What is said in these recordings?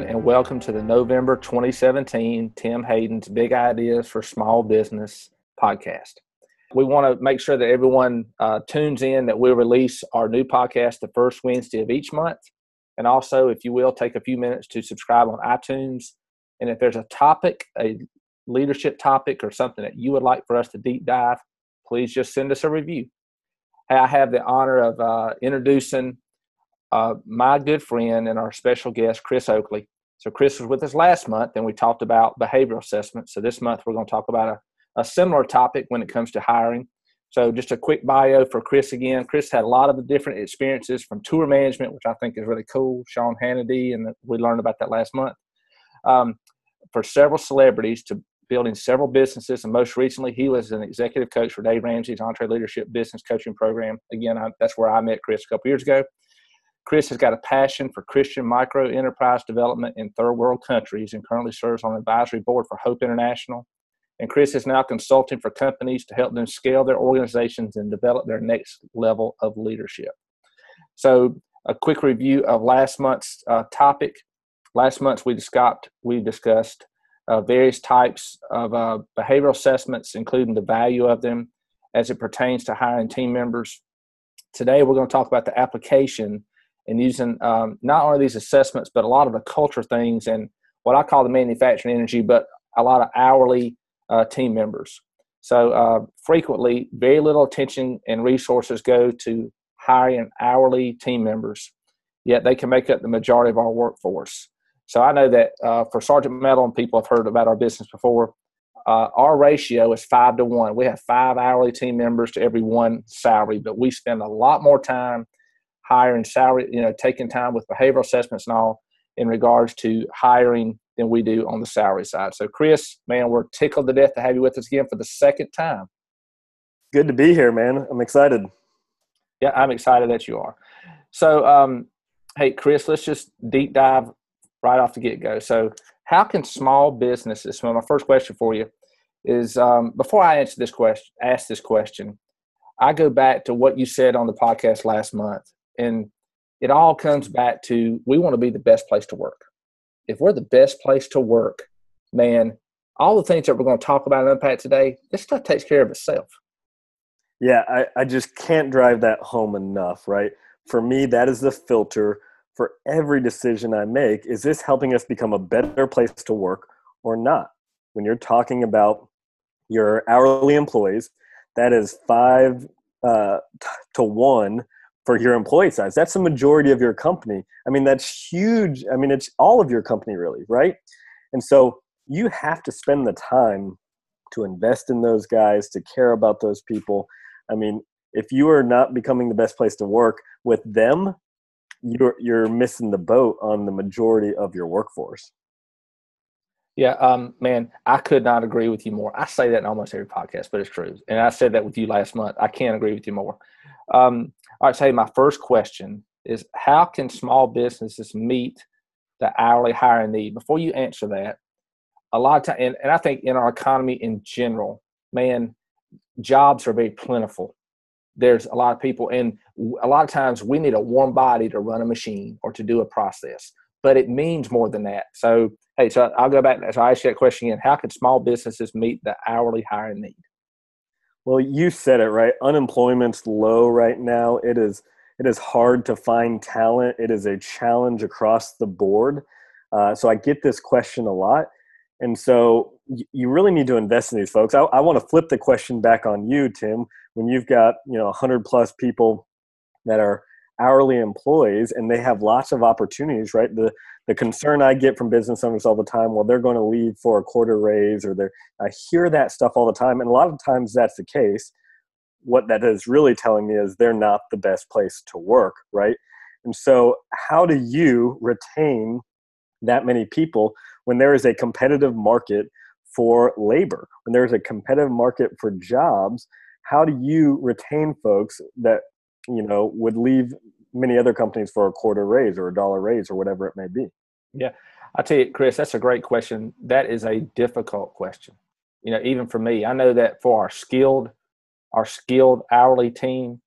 everyone, and welcome to the November 2017 Tim Hayden's Big Ideas for Small Business podcast. We want to make sure that everyone uh, tunes in that we release our new podcast the first Wednesday of each month. And also, if you will, take a few minutes to subscribe on iTunes. And if there's a topic, a leadership topic, or something that you would like for us to deep dive, please just send us a review. I have the honor of uh, introducing uh, my good friend and our special guest, Chris Oakley. So, Chris was with us last month, and we talked about behavioral assessment. So, this month we're going to talk about a a similar topic when it comes to hiring. So, just a quick bio for Chris again. Chris had a lot of the different experiences from tour management, which I think is really cool. Sean Hannity, and we learned about that last month. Um, for several celebrities to building several businesses, and most recently, he was an executive coach for Dave Ramsey's EntreLeadership Business Coaching Program. Again, I, that's where I met Chris a couple years ago. Chris has got a passion for Christian micro enterprise development in third world countries and currently serves on the advisory board for Hope International and Chris is now consulting for companies to help them scale their organizations and develop their next level of leadership. So, a quick review of last month's uh, topic. Last month we discussed we discussed uh, various types of uh, behavioral assessments, including the value of them as it pertains to hiring team members. Today we're going to talk about the application and using um, not only these assessments but a lot of the culture things and what I call the manufacturing energy, but a lot of hourly uh, team members. So uh, frequently, very little attention and resources go to hiring hourly team members, yet they can make up the majority of our workforce. So I know that uh, for Sargent Metal and people have heard about our business before, uh, our ratio is five to one. We have five hourly team members to every one salary, but we spend a lot more time hiring salary, you know, taking time with behavioral assessments and all in regards to hiring than we do on the salary side. So, Chris, man, we're tickled to death to have you with us again for the second time. Good to be here, man. I'm excited. Yeah, I'm excited that you are. So, um, hey, Chris, let's just deep dive right off the get go. So, how can small businesses? So, my first question for you is um, before I answer this question, ask this question, I go back to what you said on the podcast last month, and it all comes back to we want to be the best place to work if we're the best place to work, man, all the things that we're going to talk about and unpack today, this stuff takes care of itself. Yeah, I, I just can't drive that home enough, right? For me, that is the filter for every decision I make. Is this helping us become a better place to work or not? When you're talking about your hourly employees, that is five uh, to one for your employee size. That's the majority of your company. I mean, that's huge. I mean, it's all of your company, really, right? And so you have to spend the time to invest in those guys, to care about those people. I mean, if you are not becoming the best place to work with them, you're you're missing the boat on the majority of your workforce. Yeah, um, man, I could not agree with you more. I say that in almost every podcast, but it's true. And I said that with you last month. I can't agree with you more. Um, all right, so my first question is how can small businesses meet the hourly hiring need? Before you answer that, a lot of time, and, and I think in our economy in general, man, jobs are very plentiful. There's a lot of people, and a lot of times we need a warm body to run a machine or to do a process, but it means more than that. So, hey, so I'll go back. So I ask you that question again: How can small businesses meet the hourly hiring need? Well, you said it right. Unemployment's low right now. It is it is hard to find talent. It is a challenge across the board. Uh, so I get this question a lot, and so you really need to invest in these folks. I, I want to flip the question back on you, Tim. When you've got you know 100 plus people that are hourly employees and they have lots of opportunities right? The the concern i get from business owners all the time well they're going to leave for a quarter raise or they're i hear that stuff all the time and a lot of times that's the case. What that is really telling me is they're not the best place to work right? And so how do you retain that many people when there is a competitive market for labor when there's a competitive market for jobs? How do you retain folks that you know would leave many other companies for a quarter raise or a dollar raise or whatever it may be. Yeah. I tell you chris that's a great question. That is a difficult question. You know even for me i know that for our skilled our skilled hourly team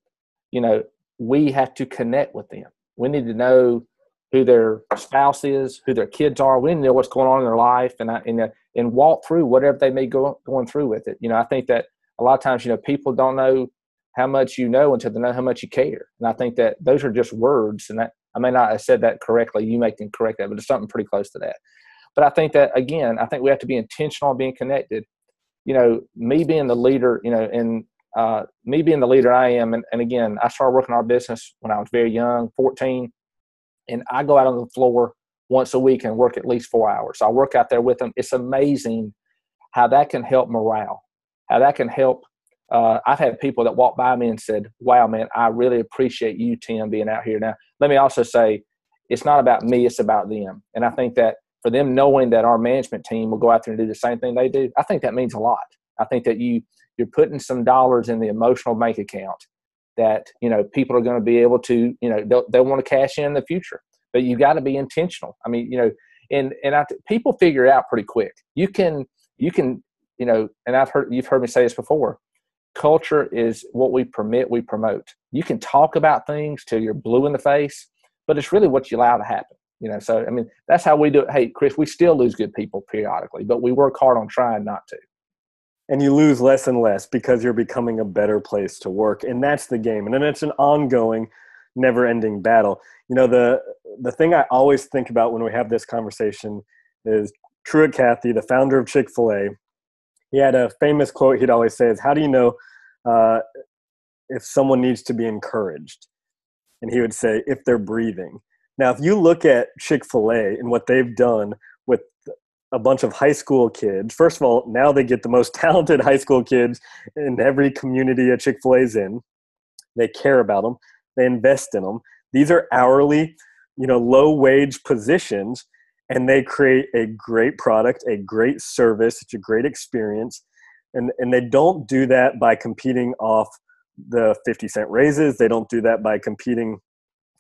you know we have to connect with them. We need to know who their spouse is, who their kids are. We need to know what's going on in their life, and and uh, and walk through whatever they may go going through with it. You know, I think that a lot of times, you know, people don't know how much you know until they know how much you care. And I think that those are just words, and that I may not have said that correctly. You may can correct that, but it's something pretty close to that. But I think that again, I think we have to be intentional on being connected. You know, me being the leader, you know, and uh, me being the leader I am, and, and again, I started working our business when I was very young, 14, and I go out on the floor once a week and work at least four hours. So I work out there with them. It's amazing how that can help morale, how that can help. Uh, I've had people that walk by me and said, "Wow, man, I really appreciate you, Tim, being out here." Now, let me also say, it's not about me; it's about them. And I think that for them knowing that our management team will go out there and do the same thing they do, I think that means a lot. I think that you you're putting some dollars in the emotional bank account that you know people are going to be able to you know they'll, they'll want to cash in, in the future but you got to be intentional i mean you know and and I, people figure out pretty quick you can you can you know and i've heard you've heard me say this before culture is what we permit we promote. You can talk about things till you're blue in the face but it's really what you allow to happen you know? So i mean that's how we do it. Hey chris we still lose good people periodically but we work hard on trying not to. And you lose less and less because you're becoming a better place to work and that's the game. And then it's an ongoing never ending battle. You know the the thing i always think about when we have this conversation is truett cathy the founder of chick-fil-a he had a famous quote he'd always say is how do you know uh, if someone needs to be encouraged and he would say if they're breathing now if you look at chick-fil-a and what they've done with a bunch of high school kids. First of all, now they get the most talented high school kids in every community a Chick fil A is in. They care about them, they invest in them. These are hourly, you know, low wage positions, and they create a great product, a great service, it's a great experience. And, and they don't do that by competing off the 50 cent raises. They don't do that by competing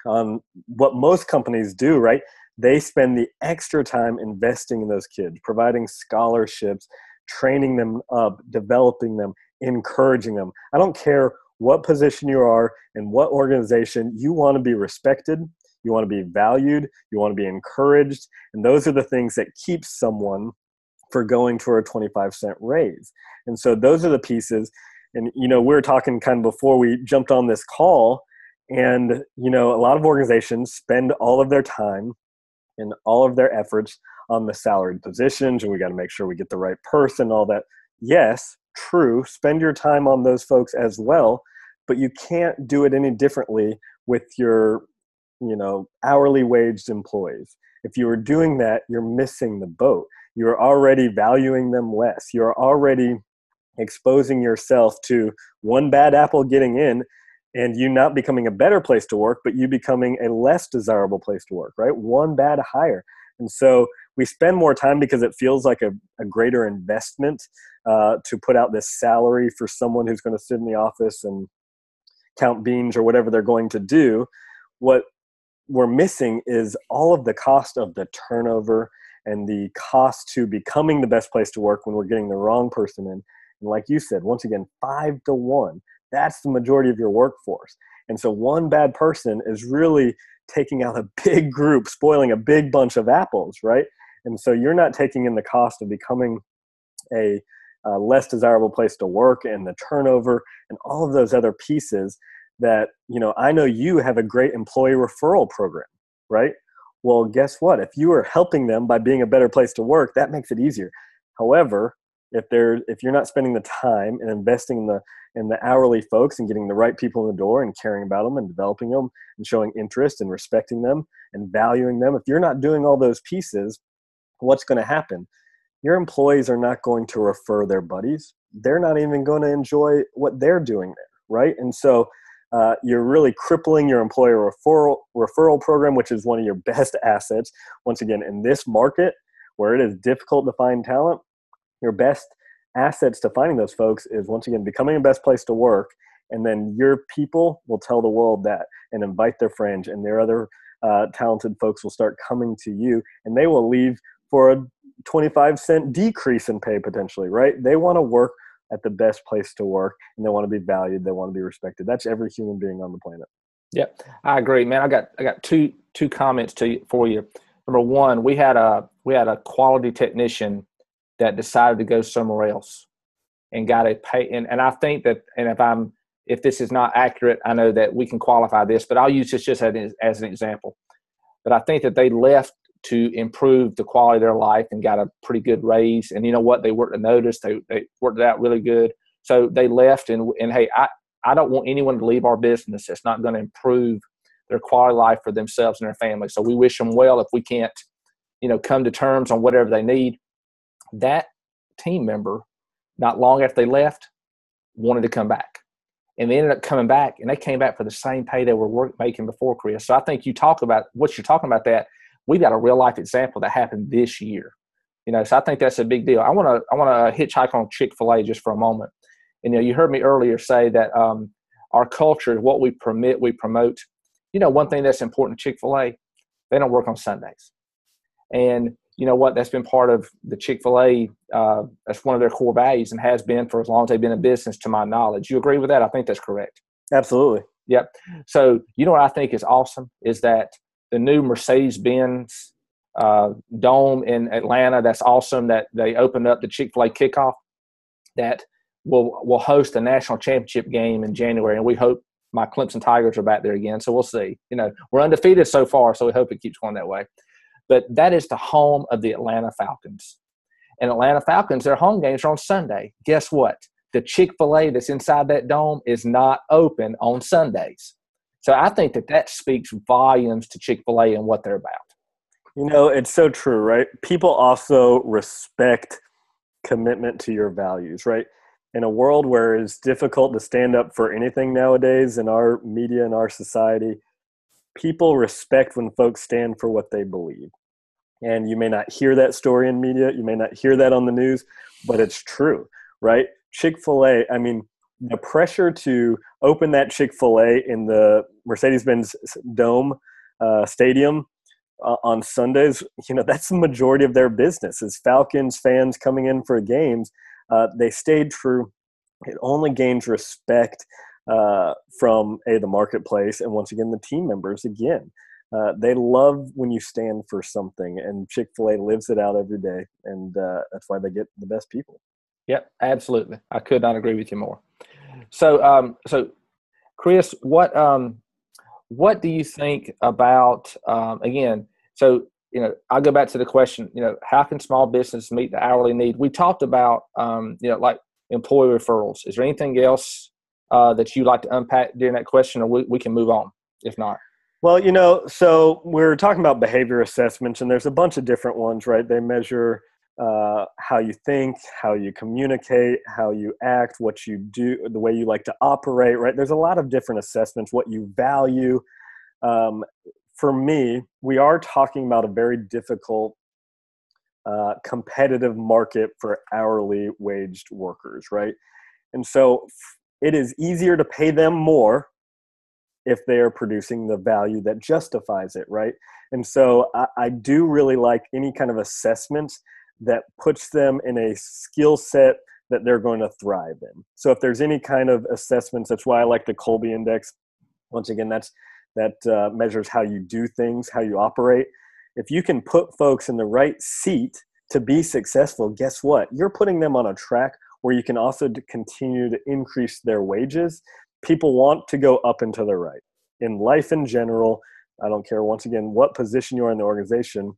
on what most companies do, right? they spend the extra time investing in those kids, providing scholarships, training them up, developing them, encouraging them. I don't care what position you are and what organization, you want to be respected, you want to be valued, you want to be encouraged, and those are the things that keep someone for going for a 25 cent raise. And so those are the pieces and you know, we were talking kind of before we jumped on this call and you know, a lot of organizations spend all of their time and all of their efforts on the salaried positions and we got to make sure we get the right person all that yes true spend your time on those folks as well but you can't do it any differently with your you know hourly waged employees if you were doing that you're missing the boat you're already valuing them less you're already exposing yourself to one bad apple getting in and you not becoming a better place to work, but you becoming a less desirable place to work, right? One bad hire. And so we spend more time because it feels like a, a greater investment uh, to put out this salary for someone who's going to sit in the office and count beans or whatever they're going to do. What we're missing is all of the cost of the turnover and the cost to becoming the best place to work when we're getting the wrong person in. And like you said, once again, five to one that's the majority of your workforce. And so one bad person is really taking out a big group, spoiling a big bunch of apples, right? And so you're not taking in the cost of becoming a uh, less desirable place to work and the turnover and all of those other pieces that, you know, I know you have a great employee referral program, right? Well, guess what? If you are helping them by being a better place to work, that makes it easier. However, if they're if you're not spending the time and investing in the in the hourly folks and getting the right people in the door and caring about them and developing them and showing interest and respecting them and valuing them if you're not doing all those pieces what's going to happen your employees are not going to refer their buddies they're not even going to enjoy what they're doing there right and so uh, you're really crippling your employer referral referral program which is one of your best assets. Once again in this market where it is difficult to find talent your best assets to finding those folks is once again becoming a best place to work and then your people will tell the world that and invite their friends and their other uh, talented folks will start coming to you and they will leave for a 25 cent decrease in pay potentially right? They want to work at the best place to work and they want to be valued they want to be respected that's every human being on the planet Yep, I agree, man. I got I got two two comments to for you. Number one, we had a we had a quality technician that decided to go somewhere else and got a pay and, and I think that and if I'm if this is not accurate, I know that we can qualify this, but I'll use this just as, as an example. But I think that they left to improve the quality of their life and got a pretty good raise. And you know what? They worked a notice. They, they worked it out really good. So they left and, and hey, I, I don't want anyone to leave our business. It's not going to improve their quality life for themselves and their family. So we wish them well if we can't, you know, come to terms on whatever they need. That team member, not long after they left, wanted to come back. And they ended up coming back and they came back for the same pay they were work, making before, Chris. So I think you talk about what you're talking about that. We've got a real life example that happened this year. You know, so I think that's a big deal. I want to I want to hitchhike on Chick Fil A just for a moment. And you know, you heard me earlier say that um, our culture, is what we permit, we promote. You know, one thing that's important to Chick Fil A, they don't work on Sundays, and you know what? That's been part of the Chick Fil A. Uh, that's one of their core values, and has been for as long as they've been in business, to my knowledge. You agree with that? I think that's correct. Absolutely. Yep. So you know what I think is awesome is that the new Mercedes Benz uh, Dome in Atlanta. That's awesome that they opened up the Chick Fil A kickoff. That will will host a national championship game in January, and we hope my Clemson Tigers are back there again. So we'll see. You know, we're undefeated so far, so we hope it keeps going that way. But that is the home of the Atlanta Falcons. And Atlanta Falcons, their home games are on Sunday. Guess what? The Chick fil A that's inside that dome is not open on Sundays. So I think that that speaks volumes to Chick fil A and what they're about. You know, it's so true, right? People also respect commitment to your values, right? in a world where it's difficult to stand up for anything nowadays in our media and our society, people respect when folks stand for what they believe. And you may not hear that story in media, you may not hear that on the news, but it's true, right? Chick fil A, I mean, the pressure to open that Chick fil A in the Mercedes Benz Dome uh, Stadium uh, on Sundays, you know, that's the majority of their business is Falcons fans coming in for games uh, they stayed true. It only gains respect uh, from a the marketplace and once again the team members. Again, uh, they love when you stand for something, and Chick Fil A lives it out every day, and uh, that's why they get the best people. Yep, absolutely. I could not agree with you more. So, um, so Chris, what um, what do you think about um, again? So you know, I'll go back to the question, you know, how can small business meet the hourly need? We talked about, um, you know, like employee referrals. Is there anything else uh, that you'd like to unpack during that question, or we, we can move on if not? Well, you know, so we're talking about behavior assessments, and there's a bunch of different ones, right? They measure uh, how you think, how you communicate, how you act, what you do, the way you like to operate, right? There's a lot of different assessments, what you value. Um, for me, we are talking about a very difficult uh, competitive market for hourly waged workers, right? And so it is easier to pay them more if they are producing the value that justifies it, right? And so I, I do really like any kind of assessment that puts them in a skill set that they're going to thrive in. So if there's any kind of assessments, that's why I like the Kolbe Index. Once again, that's that uh, measures how you do things, how you operate. If you can put folks in the right seat to be successful, guess what? You're putting them on a track where you can also continue to increase their wages. People want to go up and to the right. In life in general, I don't care once again what position you are in the organization,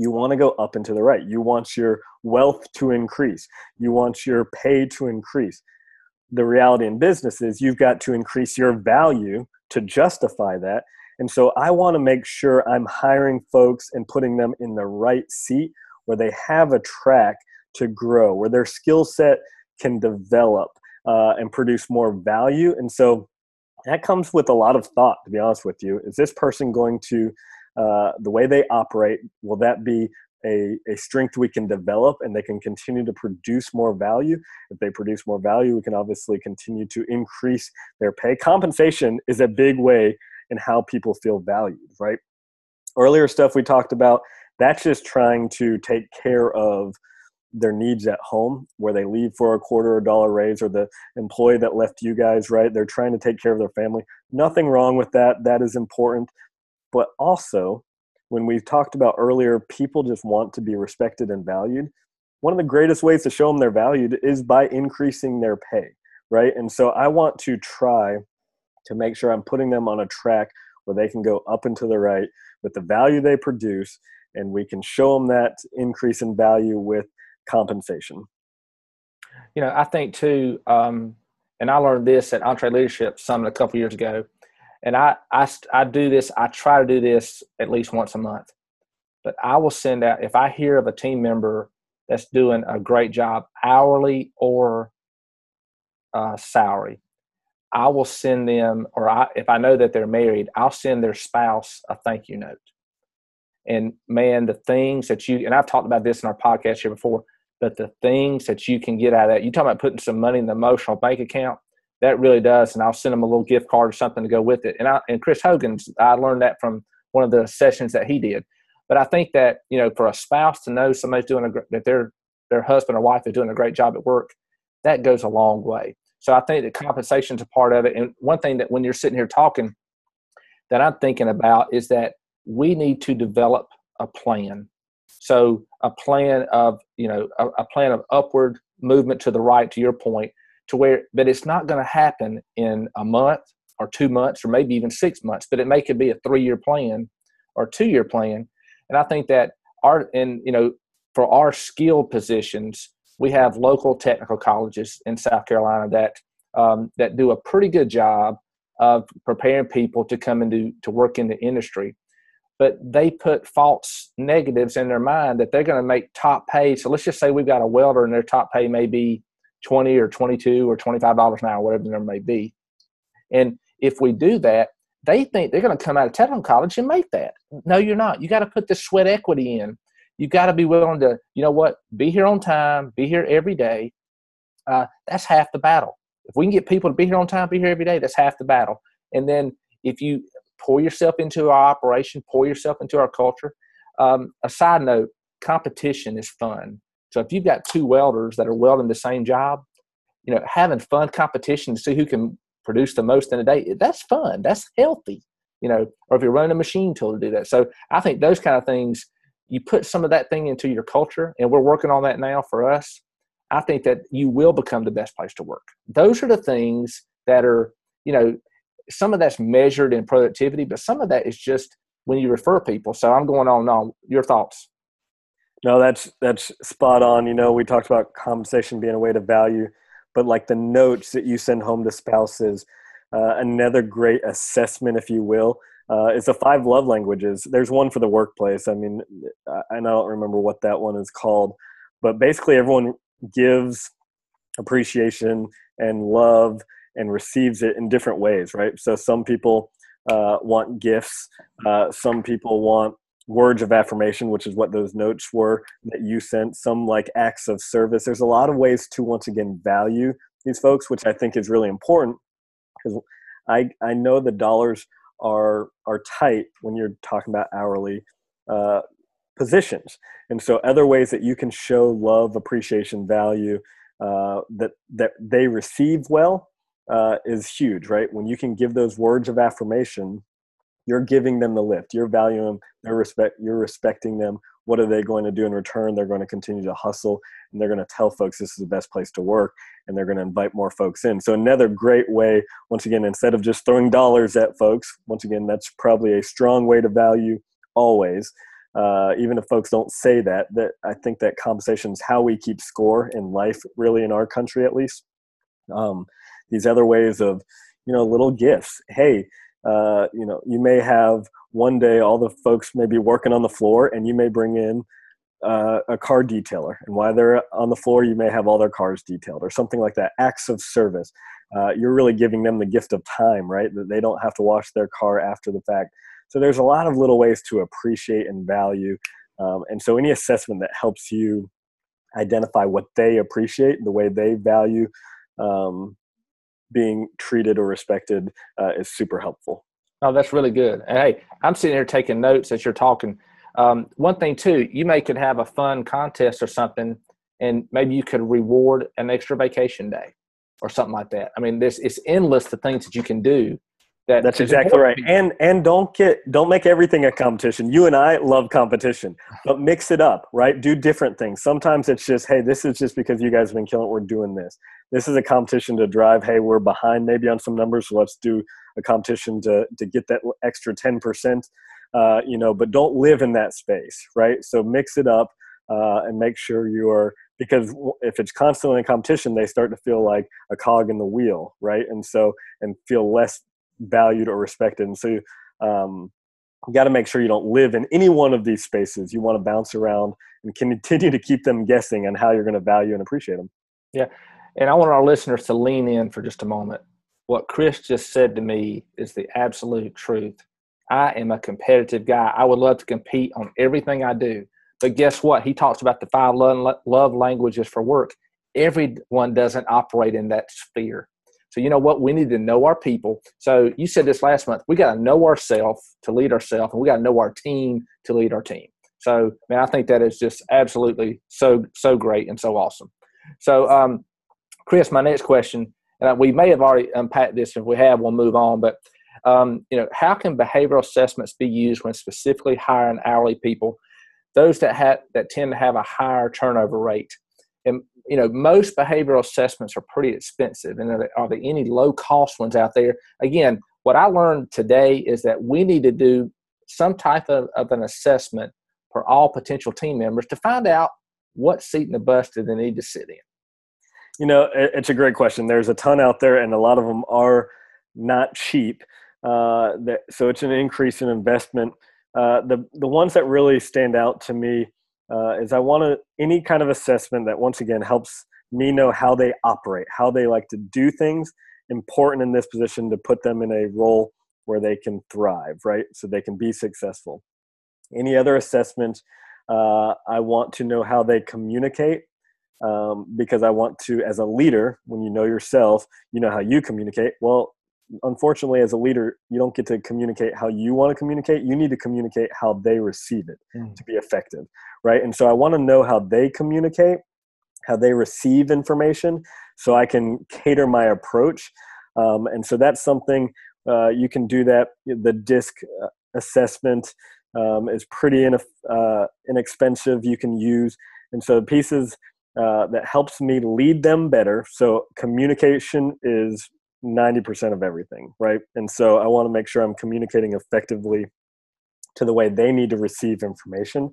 you want to go up and to the right. You want your wealth to increase. You want your pay to increase. The reality in business is you've got to increase your value to justify that. And so I want to make sure I'm hiring folks and putting them in the right seat where they have a track to grow, where their skill set can develop uh, and produce more value. And so that comes with a lot of thought, to be honest with you. Is this person going to, uh, the way they operate, will that be a, a strength we can develop and they can continue to produce more value. If they produce more value, we can obviously continue to increase their pay. Compensation is a big way in how people feel valued, right? Earlier stuff we talked about, that's just trying to take care of their needs at home where they leave for a quarter or a dollar raise or the employee that left you guys right they're trying to take care of their family nothing wrong with that that is important but also when we talked about earlier people just want to be respected and valued one of the greatest ways to show them they're valued is by increasing their pay right? And so i want to try to make sure i'm putting them on a track where they can go up and to the right with the value they produce and we can show them that increase in value with compensation. You know i think too um, and i learned this at EntreLeadership summit a couple years ago and I, I i do this i try to do this at least once a month. But i will send out if i hear of a team member that's doing a great job hourly or uh, salary i will send them or I, if i know that they're married i'll send their spouse a thank you note. And man, the things that you and I've talked about this in our podcast here before, but the things that you can get out of that, you talk about putting some money in the emotional bank account, that really does. And I'll send them a little gift card or something to go with it. And I and Chris Hogan's, I learned that from one of the sessions that he did. But I think that you know, for a spouse to know somebody's doing a that their their husband or wife is doing a great job at work, that goes a long way. So I think that compensation is a part of it. And one thing that when you're sitting here talking, that I'm thinking about is that we need to develop a plan. So a plan of, you know, a, a plan of upward movement to the right, to your point, to where, but it's not going to happen in a month or two months or maybe even six months, but it may could be a three year plan or two year plan. And I think that our, and, you know, for our skill positions, we have local technical colleges in South Carolina that um, that do a pretty good job of preparing people to come into to work in the industry but they put false negatives in their mind that they're going to make top pay. So let's just say we've got a welder and their top pay may be 20 or 22 or $25 an hour, whatever the number may be. And if we do that, they think they're going to come out of technical college and make that. No, you're not. You got to put the sweat equity in. You got to be willing to, you know what, be here on time, be here every day. Uh, that's half the battle. If we can get people to be here on time, be here every day, that's half the battle. And then if you pour yourself into our operation, pour yourself into our culture. Um, a side note competition is fun. So if you've got two welders that are welding the same job, you know, having fun competition to see who can produce the most in a day, that's fun. That's healthy, you know, or if you're running a machine tool to do that. So I think those kind of things, you put some of that thing into your culture, and we're working on that now for us. I think that you will become the best place to work. Those are the things that are, you know, some of that's measured in productivity, but some of that is just when you refer people. So I'm going on on. Your thoughts? No, that's that's spot on. You know, we talked about compensation being a way to value, but like the notes that you send home to spouses, uh, another great assessment, if you will, uh, is the five love languages. There's one for the workplace. I mean, I don't remember what that one is called, but basically everyone gives appreciation and love and receives it in different ways, right? So some people uh, want gifts, uh, some people want words of affirmation, which is what those notes were that you sent, some like acts of service. There's a lot of ways to once again value these folks, which I think is really important because I, I know the dollars are are tight when you're talking about hourly uh, positions, and so other ways that you can show love, appreciation, value uh, that that they receive well uh, is huge, right? When you can give those words of affirmation, you're giving them the lift. You're valuing them. They're respect. You're respecting them. What are they going to do in return? They're going to continue to hustle, and they're going to tell folks this is the best place to work, and they're going to invite more folks in. So another great way, once again, instead of just throwing dollars at folks, once again, that's probably a strong way to value always. Uh, even if folks don't say that, that I think that compensation is how we keep score in life, really in our country at least. Um, these other ways of you know little gifts hey uh, you know you may have one day all the folks may be working on the floor and you may bring in uh, a car detailer. And while they're on the floor you may have all their cars detailed or something like that. Acts of service. Uh, you're really giving them the gift of time right? That they don't have to wash their car after the fact. So there's a lot of little ways to appreciate and value um, and so any assessment that helps you identify what they appreciate the way they value um, being treated or respected uh, is super helpful. Oh, that's really good. And hey, I'm sitting here taking notes as you're talking. Um, one thing too, you may could have a fun contest or something, and maybe you could reward an extra vacation day or something like that. I mean, this it's endless the things that you can do. That That's exactly right. And and don't get don't make everything a competition. You and I love competition, but mix it up, right? Do different things. Sometimes it's just, hey, this is just because you guys have been killing it, we're doing this. This is a competition to drive, hey, we're behind maybe on some numbers, so let's do a competition to to get that extra 10%. Uh, you know, but don't live in that space, right? So mix it up uh, and make sure you are because if it's constantly in competition they start to feel like a cog in the wheel right and so and feel less valued or respected. And so um, you got to make sure you don't live in any one of these spaces. You want to bounce around and continue to keep them guessing on how you're going to value and appreciate them yeah. And i want our listeners to lean in for just a moment. What chris just said to me is the absolute truth. I am a competitive guy. I would love to compete on everything i do. But guess what? He talks about the five love languages for work. Everyone doesn't operate in that sphere. So you know what? We need to know our people. So you said this last month. We got to know ourselves to lead ourselves, and we got to know our team to lead our team. So man, I think that is just absolutely so so great and so awesome. So um, Chris, my next question, and we may have already unpacked this. If we have, we'll move on. But um, you know, how can behavioral assessments be used when specifically hiring hourly people those that have that tend to have a higher turnover rate. And you know, most behavioral assessments are pretty expensive. And are there, are there any low cost ones out there? Again, what I learned today is that we need to do some type of, of an assessment for all potential team members to find out what seat in the bus do they need to sit in. You know, it's a great question. There's a ton out there, and a lot of them are not cheap. Uh, that, so it's an increase in investment uh, the the ones that really stand out to me uh, is I want any kind of assessment that once again helps me know how they operate, how they like to do things. Important in this position to put them in a role where they can thrive, right? So they can be successful. Any other assessment, uh, I want to know how they communicate um, because I want to, as a leader, when you know yourself, you know how you communicate. Well, unfortunately as a leader you don't get to communicate how you want to communicate. You need to communicate how they receive it mm. to be effective right? And so i want to know how they communicate how they receive information so i can cater my approach. Um, and so that's something uh, you can do that. The disc uh, assessment um, is pretty uh, inexpensive you can use. And so pieces uh, that helps me lead them better. So communication is 90% of everything, right? And so I want to make sure I'm communicating effectively to the way they need to receive information.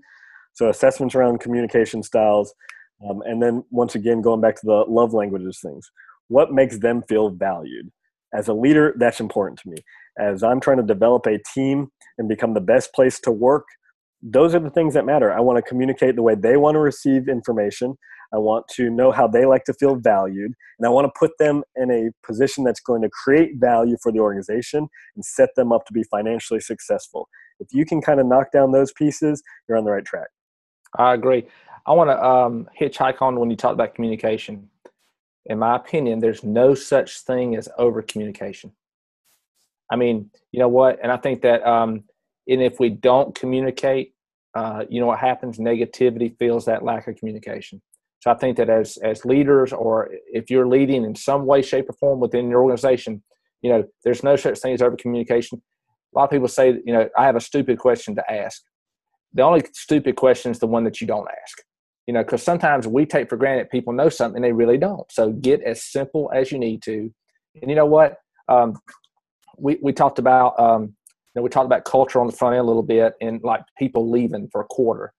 So assessments around communication styles. Um, and then once again, going back to the love languages things, what makes them feel valued? As a leader, that's important to me. As I'm trying to develop a team and become the best place to work, those are the things that matter. I want to communicate the way they want to receive information. I want to know how they like to feel valued. And I want to put them in a position that's going to create value for the organization and set them up to be financially successful. If you can kind of knock down those pieces, you're on the right track. I agree. I want to um, hitchhike on when you talk about communication. In my opinion, there's no such thing as over communication. I mean, you know what? And I think that, um, and if we don't communicate, uh, you know what happens? Negativity feels that lack of communication. So I think that as as leaders, or if you're leading in some way, shape, or form within your organization, you know, there's no such thing as over communication. A lot of people say, you know, I have a stupid question to ask. The only stupid question is the one that you don't ask. You know, because sometimes we take for granted people know something they really don't. So get as simple as you need to. And you know what? Um, we we talked about um, know we talked about culture on the front end a little bit and like people leaving for a quarter.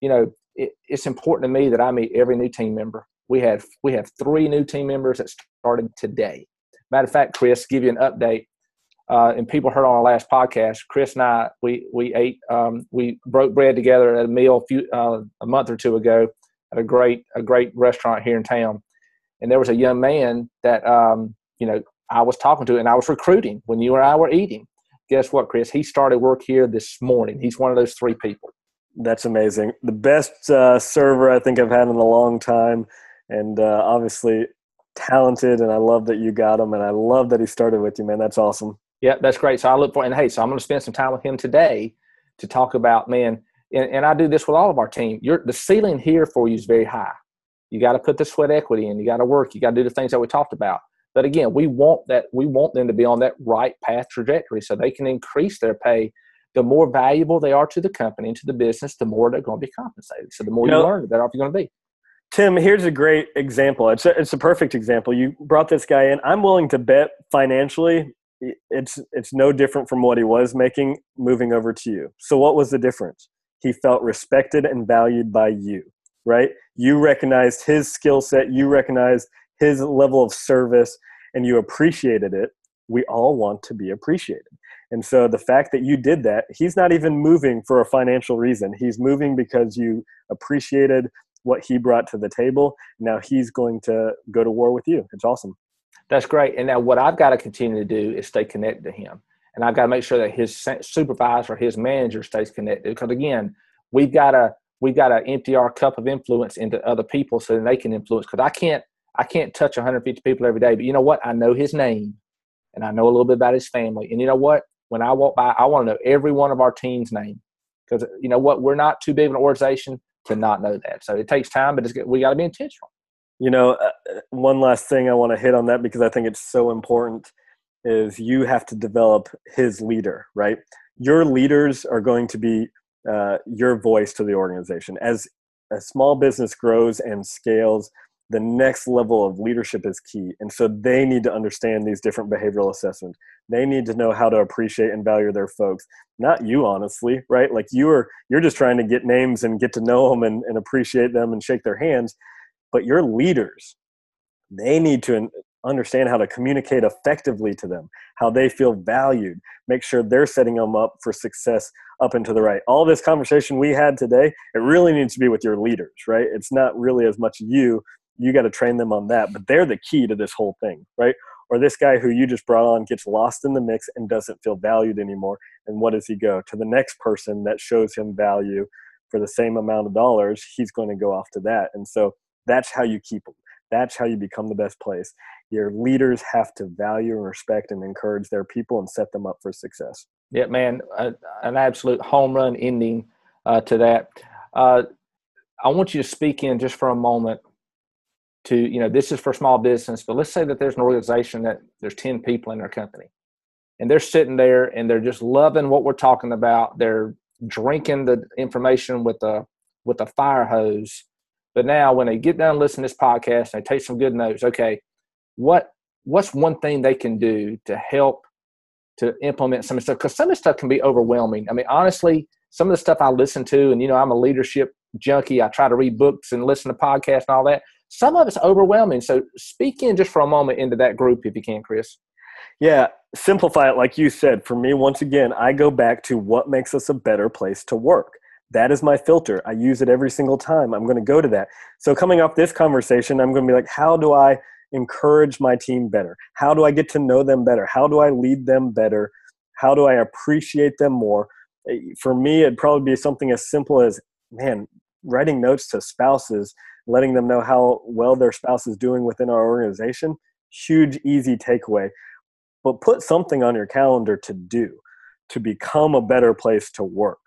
You know, it, it's important to me that I meet every new team member. We have we have three new team members that started today. Matter of fact, Chris, give you an update. Uh, and people heard on our last podcast, Chris and I we we ate um, we broke bread together at a meal a few uh, a month or two ago at a great a great restaurant here in town. And there was a young man that um, you know I was talking to and I was recruiting when you and I were eating. Guess what, Chris? He started work here this morning. He's one of those three people. That's amazing. The best uh, server I think I've had in a long time, and uh, obviously talented. And I love that you got him, and I love that he started with you, man. That's awesome. Yeah, that's great. So I look for and hey, so I'm going to spend some time with him today to talk about man. And, and I do this with all of our team. Your the ceiling here for you is very high. You got to put the sweat equity in. You got to work. You got to do the things that we talked about. But again, we want that. We want them to be on that right path trajectory so they can increase their pay. The more valuable they are to the company and to the business, the more they're going to be compensated. So the more you, you know, learn, the better off you're going to be. Tim, here's a great example. It's a, it's a perfect example. You brought this guy in. I'm willing to bet financially it's it's no different from what he was making moving over to you. So what was the difference? He felt respected and valued by you, right? You recognized his skill set, you recognized his level of service and you appreciated it. We all want to be appreciated. And so the fact that you did that, he's not even moving for a financial reason. He's moving because you appreciated what he brought to the table. Now he's going to go to war with you. It's awesome. That's great. And now what I've got to continue to do is stay connected to him. And I've got to make sure that his supervisor, his manager stays connected. Because again, we've got to we've got to empty our cup of influence into other people so that they can influence. Because I can't I can't touch 150 people every day. But you know what? I know his name, and I know a little bit about his family. And you know what? When I walk by, I want to know every one of our team's name. Because you know what? We're not too big of an organization to not know that. So it takes time, but we got to be intentional. You know, uh, uh, one last thing I want to hit on that because I think it's so important is you have to develop his leader, right? Your leaders are going to be uh, your voice to the organization. As a small business grows and scales, the next level of leadership is key. And so they need to understand these different behavioral assessments. They need to know how to appreciate and value their folks. Not you, honestly, right? Like you are, you're just trying to get names and get to know them and, and appreciate them and shake their hands but your leaders they need to understand how to communicate effectively to them how they feel valued make sure they're setting them up for success up and to the right all this conversation we had today it really needs to be with your leaders right it's not really as much you you got to train them on that but they're the key to this whole thing right or this guy who you just brought on gets lost in the mix and doesn't feel valued anymore and what does he go to the next person that shows him value for the same amount of dollars he's going to go off to that and so that's how you keep them. That's how you become the best place. Your leaders have to value and respect and encourage their people and set them up for success. Yeah, man, uh, an absolute home run ending uh, to that. Uh, I want you to speak in just for a moment to, you know, this is for small business, but let's say that there's an organization that there's 10 people in their company and they're sitting there and they're just loving what we're talking about. They're drinking the information with a, with a fire hose but now, when they get done listening to this podcast, and they take some good notes. Okay, what what's one thing they can do to help to implement some stuff? Because some of the stuff can be overwhelming. I mean, honestly, some of the stuff I listen to, and you know, I'm a leadership junkie. I try to read books and listen to podcasts and all that. Some of it's overwhelming. So, speak in just for a moment into that group, if you can, Chris. Yeah, simplify it like you said. For me, once again, I go back to what makes us a better place to work that is my filter. I use it every single time. I'm going to go to that. So coming off this conversation, I'm going to be like, how do I encourage my team better? How do I get to know them better? How do I lead them better? How do I appreciate them more? Eh, for me, it'd probably be something as simple as, man, writing notes to spouses, letting them know how well their spouse is doing within our organization. Huge, easy takeaway. But put something on your calendar to do to become a better place to work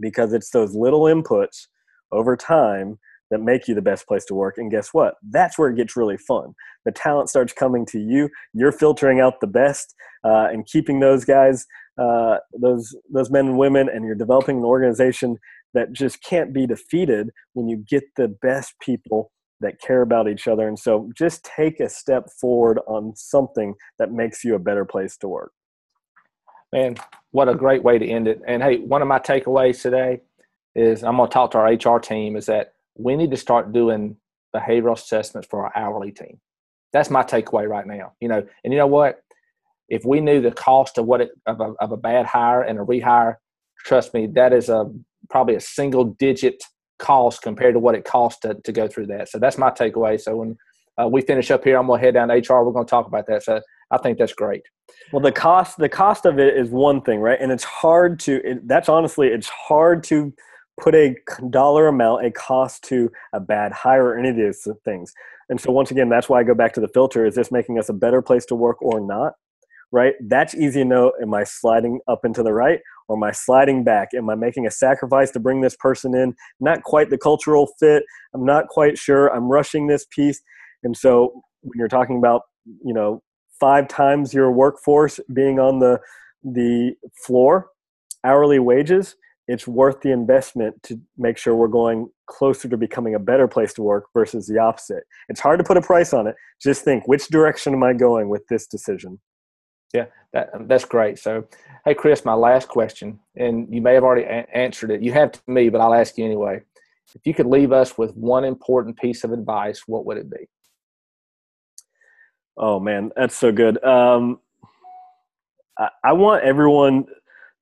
because it's those little inputs over time that make you the best place to work. And guess what? That's where it gets really fun. The talent starts coming to you. You're filtering out the best uh, and keeping those guys, uh, those those men and women, and you're developing an organization that just can't be defeated when you get the best people that care about each other. And so, just take a step forward on something that makes you a better place to work. Man, what a great way to end it. And hey, one of my takeaways today is I'm going to talk to our HR team is that we need to start doing behavioral assessments for our hourly team. That's my takeaway right now. You know, and you know what? If we knew the cost of what it, of a, of a bad hire and a rehire, trust me, that is a probably a single digit cost compared to what it costs to, to go through that. So that's my takeaway. So when uh, we finish up here, I'm going to head down to HR. We're going to talk about that. So I think that's great. Well, the cost the cost of it is one thing, right? And it's hard to. It, that's honestly, it's hard to put a dollar amount, a cost to a bad hire or any of these things. And so once again, that's why I go back to the filter: is this making us a better place to work or not? Right? That's easy to know. Am I sliding up into the right or am I sliding back? Am I making a sacrifice to bring this person in? Not quite the cultural fit. I'm not quite sure. I'm rushing this piece. And so when you're talking about, you know, five times your workforce being on the the floor, hourly wages, it's worth the investment to make sure we're going closer to becoming a better place to work versus the opposite. It's hard to put a price on it. Just think, which direction am I going with this decision? Yeah, that, that's great. So, hey, Chris, my last question, and you may have already a- answered it. You have to me, but I'll ask you anyway. If you could leave us with one important piece of advice, what would it be? Oh man, that's so good. Um, I, I want everyone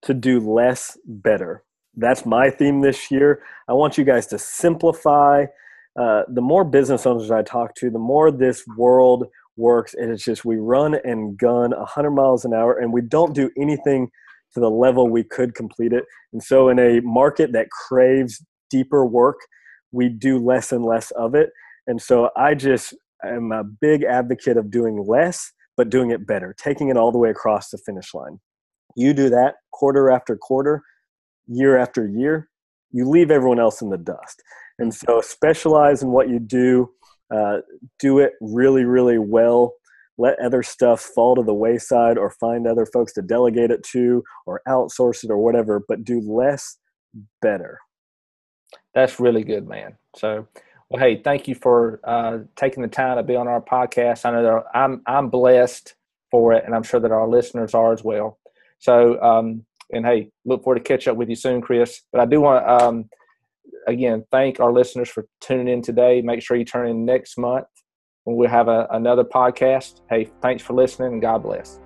to do less better that's my theme this year. I want you guys to simplify. Uh, the more business owners I talk to, the more this world works. And it's just we run and gun 100 miles an hour and we don't do anything to the level we could complete it. And so, in a market that craves deeper work, we do less and less of it. And so, I just am a big advocate of doing less, but doing it better, taking it all the way across the finish line. You do that quarter after quarter, year after year, you leave everyone else in the dust. And mm. so specialize in what you do, uh, do it really, really well. Let other stuff fall to the wayside or find other folks to delegate it to or outsource it or whatever, but do less better. That's really good, man. So, well, hey, thank you for uh, taking the time to be on our podcast. I know that I'm I'm blessed for it, and I'm sure that our listeners are as well. So, um, and hey, look forward to catch up with you soon, Chris. But I do want to um, again thank our listeners for tuning in today. Make sure you turn in next month when we have a, another podcast. Hey, thanks for listening and God bless.